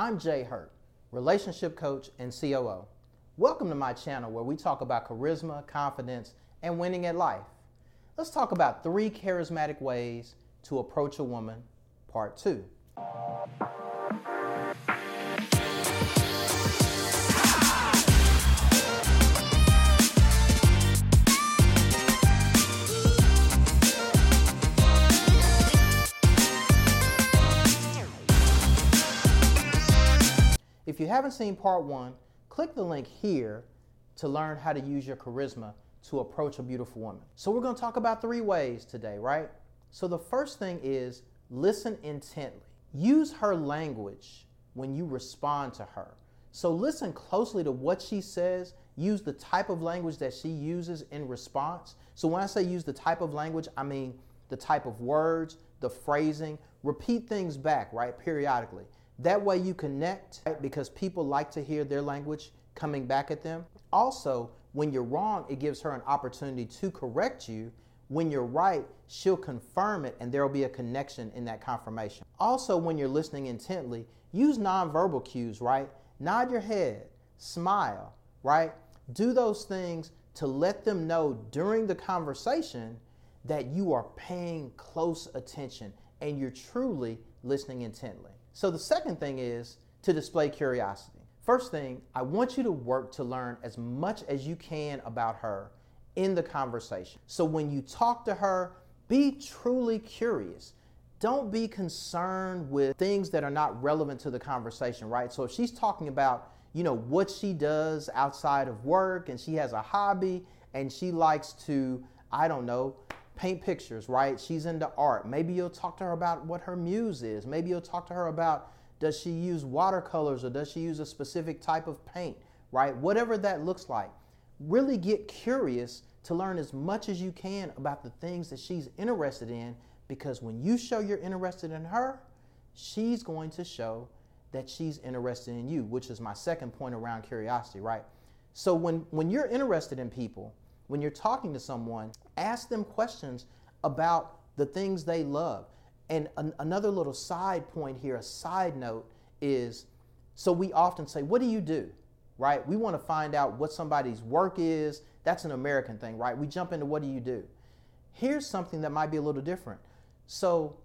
I'm Jay Hurt, relationship coach and COO. Welcome to my channel where we talk about charisma, confidence, and winning at life. Let's talk about three charismatic ways to approach a woman, part two. If you haven't seen part one, click the link here to learn how to use your charisma to approach a beautiful woman. So, we're going to talk about three ways today, right? So, the first thing is listen intently. Use her language when you respond to her. So, listen closely to what she says. Use the type of language that she uses in response. So, when I say use the type of language, I mean the type of words, the phrasing. Repeat things back, right, periodically. That way you connect right? because people like to hear their language coming back at them. Also, when you're wrong, it gives her an opportunity to correct you. When you're right, she'll confirm it and there will be a connection in that confirmation. Also, when you're listening intently, use nonverbal cues, right? Nod your head, smile, right? Do those things to let them know during the conversation that you are paying close attention and you're truly listening intently. So the second thing is to display curiosity. First thing, I want you to work to learn as much as you can about her in the conversation. So when you talk to her, be truly curious. Don't be concerned with things that are not relevant to the conversation, right? So if she's talking about, you know, what she does outside of work and she has a hobby and she likes to, I don't know, paint pictures, right? She's into art. Maybe you'll talk to her about what her muse is. Maybe you'll talk to her about does she use watercolors or does she use a specific type of paint, right? Whatever that looks like. Really get curious to learn as much as you can about the things that she's interested in because when you show you're interested in her, she's going to show that she's interested in you, which is my second point around curiosity, right? So when when you're interested in people, when you're talking to someone, ask them questions about the things they love. And an, another little side point here, a side note is so we often say, What do you do? Right? We want to find out what somebody's work is. That's an American thing, right? We jump into what do you do? Here's something that might be a little different. So,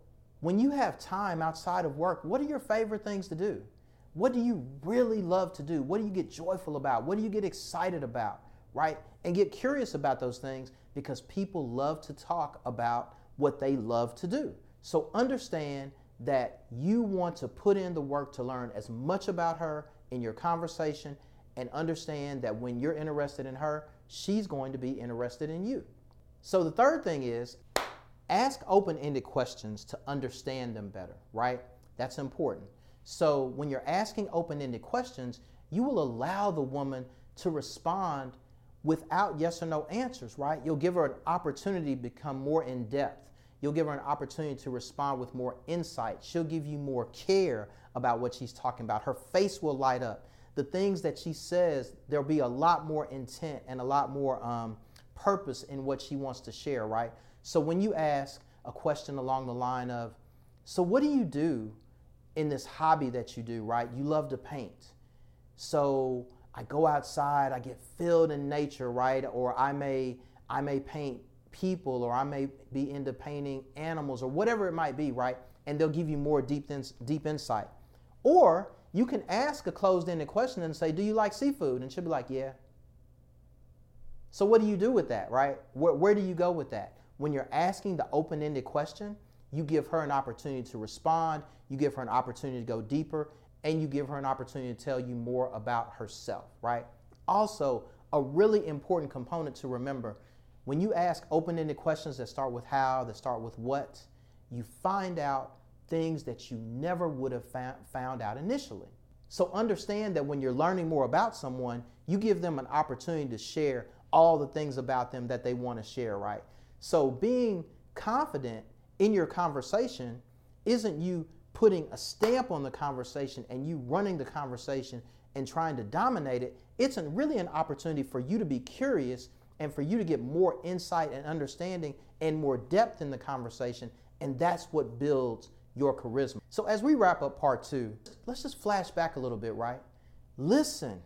when you have time outside of work, what are your favorite things to do? What do you really love to do? What do you get joyful about? What do you get excited about? Right? and get curious about those things because people love to talk about what they love to do. So understand that you want to put in the work to learn as much about her in your conversation and understand that when you're interested in her, she's going to be interested in you. So the third thing is ask open ended questions to understand them better, right? That's important. So when you're asking open ended questions, you will allow the woman to respond without yes or no answers, right? You'll give her an opportunity to become more in depth. You'll give her an opportunity to respond with more insight. She'll give you more care about what she's talking about. Her face will light up. The things that she says, there'll be a lot more intent and a lot more um, purpose in what she wants to share, right? So when you ask a question along the line of, So, what do you do in this hobby that you do, right? You love to paint. So, I go outside, I get filled in nature, right? Or I may I may paint people or I may be into painting animals or whatever it might be, right? And they'll give you more deep deep insight. Or you can ask a closed-ended question and say, "Do you like seafood?" And she'll be like, "Yeah." So what do you do with that, right? Where, where do you go with that? When you're asking the open-ended question, you give her an opportunity to respond, you give her an opportunity to go deeper, and you give her an opportunity to tell you more about herself, right? Also, a really important component to remember when you ask open ended questions that start with how, that start with what, you find out things that you never would have found out initially. So understand that when you're learning more about someone, you give them an opportunity to share all the things about them that they want to share, right? So being confident in your conversation isn't you putting a stamp on the conversation and you running the conversation and trying to dominate it, it's really an opportunity for you to be curious and for you to get more insight and understanding and more depth in the conversation. And that's what builds your charisma. So, as we wrap up part two, let's just flash back a little bit, right? Listen,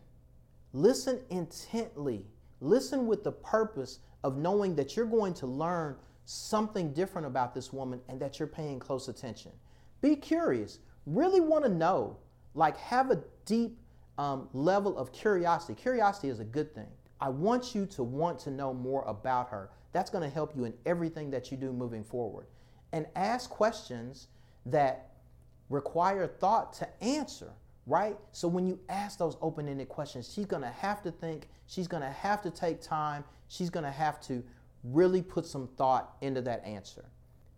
listen intently, listen with the purpose of knowing that you're going to learn something different about this woman and that you're paying close attention. Be curious, really want to know, like, have a deep um, level of curiosity. Curiosity is a good thing. I want you to want to know more about her. That's going to help you in everything that you do moving forward. And ask questions that require thought to answer, right? So when you ask those open ended questions, she's going to have to think, she's going to have to take time, she's going to have to really put some thought into that answer.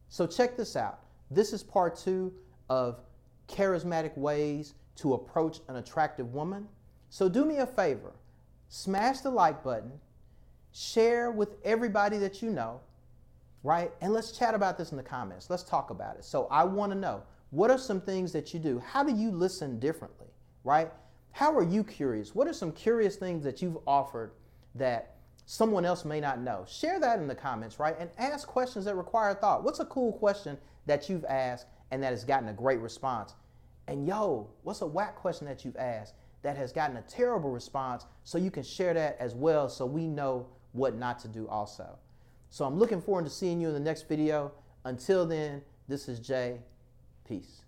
So check this out. This is part two of charismatic ways to approach an attractive woman. So do me a favor smash the like button, share with everybody that you know, right? And let's chat about this in the comments. Let's talk about it. So I want to know what are some things that you do? How do you listen differently, right? How are you curious? What are some curious things that you've offered that someone else may not know? Share that in the comments, right? And ask questions that require thought. What's a cool question that you've asked and that has gotten a great response? And yo, what's a whack question that you've asked that has gotten a terrible response so you can share that as well so we know what not to do also. So I'm looking forward to seeing you in the next video. Until then, this is Jay. Peace.